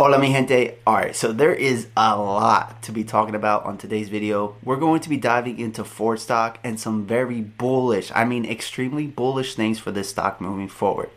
Hola mi gente. Alright, so there is a lot to be talking about on today's video. We're going to be diving into Ford stock and some very bullish, I mean extremely bullish things for this stock moving forward.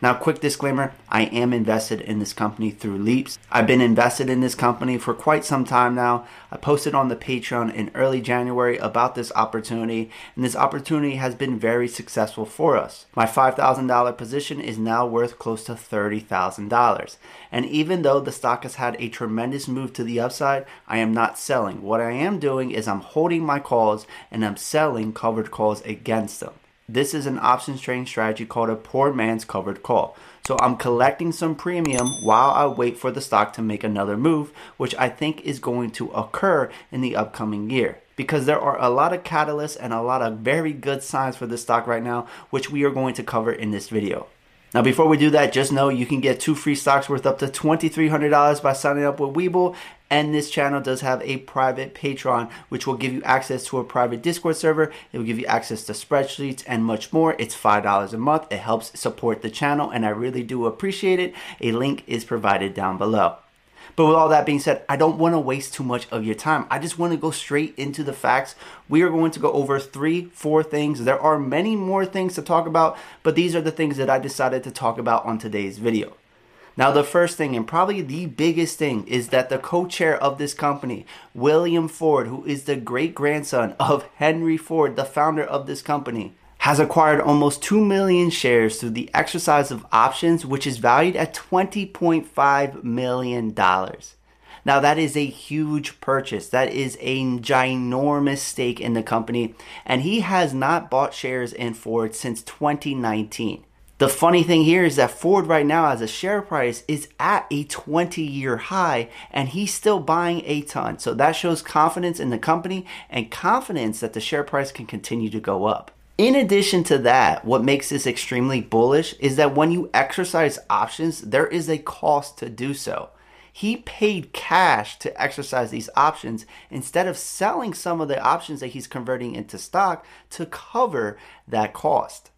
Now, quick disclaimer I am invested in this company through Leaps. I've been invested in this company for quite some time now. I posted on the Patreon in early January about this opportunity, and this opportunity has been very successful for us. My $5,000 position is now worth close to $30,000. And even though the stock has had a tremendous move to the upside, I am not selling. What I am doing is I'm holding my calls and I'm selling covered calls against them. This is an options trading strategy called a poor man's covered call. So I'm collecting some premium while I wait for the stock to make another move, which I think is going to occur in the upcoming year. Because there are a lot of catalysts and a lot of very good signs for this stock right now, which we are going to cover in this video. Now, before we do that, just know you can get two free stocks worth up to $2,300 by signing up with Webull. And this channel does have a private Patreon, which will give you access to a private Discord server. It will give you access to spreadsheets and much more. It's $5 a month. It helps support the channel, and I really do appreciate it. A link is provided down below. But with all that being said, I don't want to waste too much of your time. I just want to go straight into the facts. We are going to go over three, four things. There are many more things to talk about, but these are the things that I decided to talk about on today's video. Now, the first thing, and probably the biggest thing, is that the co chair of this company, William Ford, who is the great grandson of Henry Ford, the founder of this company, has acquired almost 2 million shares through the exercise of options, which is valued at $20.5 million. Now, that is a huge purchase. That is a ginormous stake in the company, and he has not bought shares in Ford since 2019. The funny thing here is that Ford right now as a share price is at a 20 year high and he's still buying a ton. So that shows confidence in the company and confidence that the share price can continue to go up. In addition to that, what makes this extremely bullish is that when you exercise options, there is a cost to do so. He paid cash to exercise these options instead of selling some of the options that he's converting into stock to cover that cost.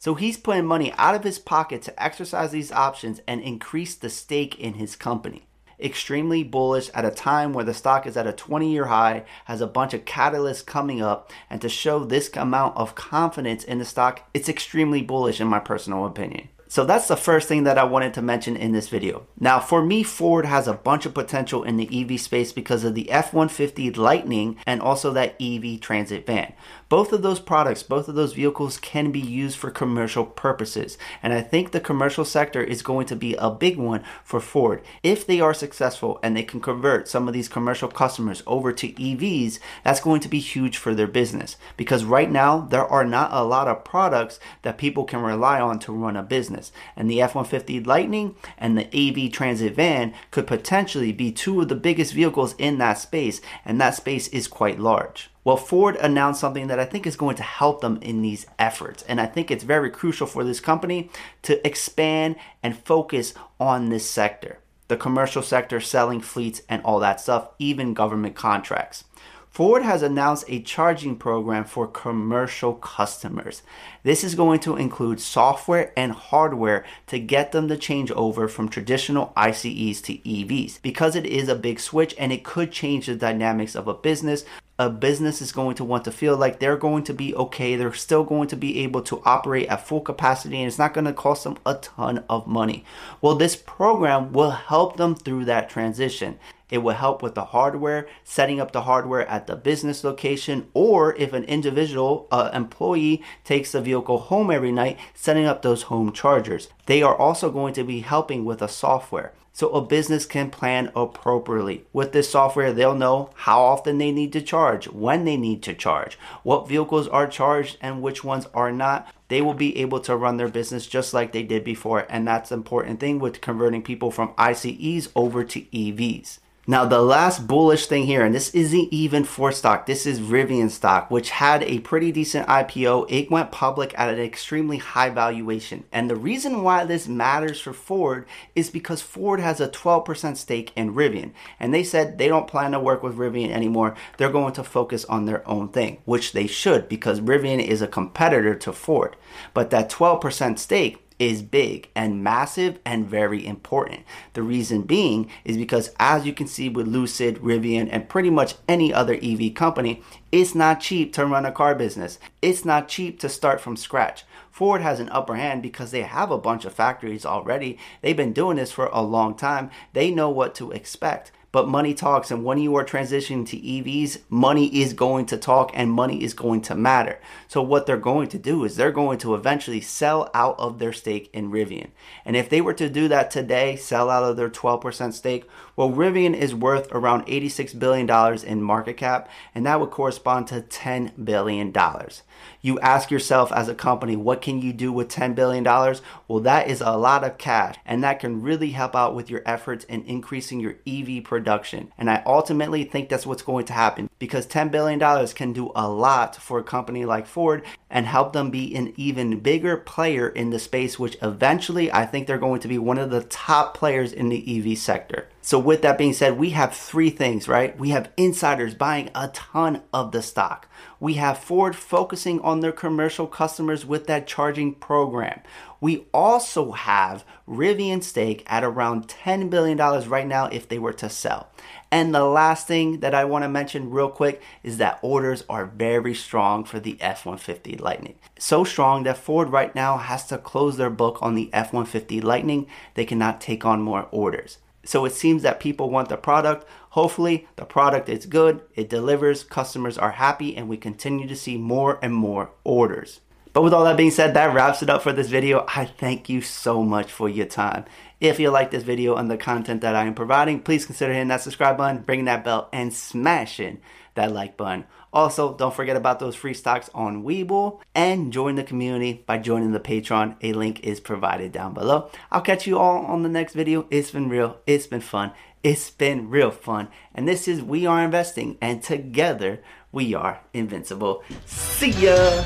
So he's putting money out of his pocket to exercise these options and increase the stake in his company extremely bullish at a time where the stock is at a 20 year high, has a bunch of catalysts coming up, and to show this amount of confidence in the stock, it's extremely bullish in my personal opinion. So that's the first thing that I wanted to mention in this video. Now, for me, Ford has a bunch of potential in the EV space because of the F-150 Lightning and also that EV Transit van. Both of those products, both of those vehicles can be used for commercial purposes. And I think the commercial sector is going to be a big one for Ford. If they are successful and they can convert some of these commercial customers over to EVs, that's going to be huge for their business. Because right now, there are not a lot of products that people can rely on to run a business. And the F 150 Lightning and the EV Transit van could potentially be two of the biggest vehicles in that space. And that space is quite large. Well, Ford announced something that I think is going to help them in these efforts. And I think it's very crucial for this company to expand and focus on this sector the commercial sector, selling fleets, and all that stuff, even government contracts. Ford has announced a charging program for commercial customers. This is going to include software and hardware to get them to change over from traditional ICEs to EVs because it is a big switch and it could change the dynamics of a business. A business is going to want to feel like they're going to be okay. They're still going to be able to operate at full capacity and it's not going to cost them a ton of money. Well, this program will help them through that transition. It will help with the hardware, setting up the hardware at the business location, or if an individual uh, employee takes the vehicle home every night, setting up those home chargers. They are also going to be helping with the software. So a business can plan appropriately. With this software, they'll know how often they need to charge, when they need to charge, what vehicles are charged and which ones are not. They will be able to run their business just like they did before. And that's the important thing with converting people from ICEs over to EVs. Now, the last bullish thing here, and this isn't even Ford stock, this is Rivian stock, which had a pretty decent IPO. It went public at an extremely high valuation. And the reason why this matters for Ford is because Ford has a 12% stake in Rivian. And they said they don't plan to work with Rivian anymore. They're going to focus on their own thing, which they should because Rivian is a competitor to Ford. But that 12% stake is big and massive and very important. The reason being is because, as you can see with Lucid, Rivian, and pretty much any other EV company, it's not cheap to run a car business. It's not cheap to start from scratch. Ford has an upper hand because they have a bunch of factories already. They've been doing this for a long time. They know what to expect but money talks. And when you are transitioning to EVs, money is going to talk and money is going to matter. So, what they're going to do is they're going to eventually sell out of their stake in Rivian. And if they were to do that today, sell out of their 12% stake, well, Rivian is worth around $86 billion in market cap, and that would correspond to $10 billion. You ask yourself as a company, what can you do with $10 billion? Well, that is a lot of cash, and that can really help out with your efforts in increasing your EV production. And I ultimately think that's what's going to happen because $10 billion can do a lot for a company like Ford and help them be an even bigger player in the space, which eventually I think they're going to be one of the top players in the EV sector. So, with that being said, we have three things, right? We have insiders buying a ton of the stock. We have Ford focusing on their commercial customers with that charging program. We also have Rivian stake at around $10 billion right now if they were to sell. And the last thing that I want to mention real quick is that orders are very strong for the F 150 Lightning. So strong that Ford right now has to close their book on the F 150 Lightning. They cannot take on more orders. So it seems that people want the product. Hopefully, the product is good, it delivers, customers are happy, and we continue to see more and more orders. But with all that being said, that wraps it up for this video. I thank you so much for your time. If you like this video and the content that I am providing, please consider hitting that subscribe button, ringing that bell, and smashing that like button. Also, don't forget about those free stocks on Webull and join the community by joining the Patreon. A link is provided down below. I'll catch you all on the next video. It's been real. It's been fun. It's been real fun. And this is We Are Investing, and together we are invincible. See ya!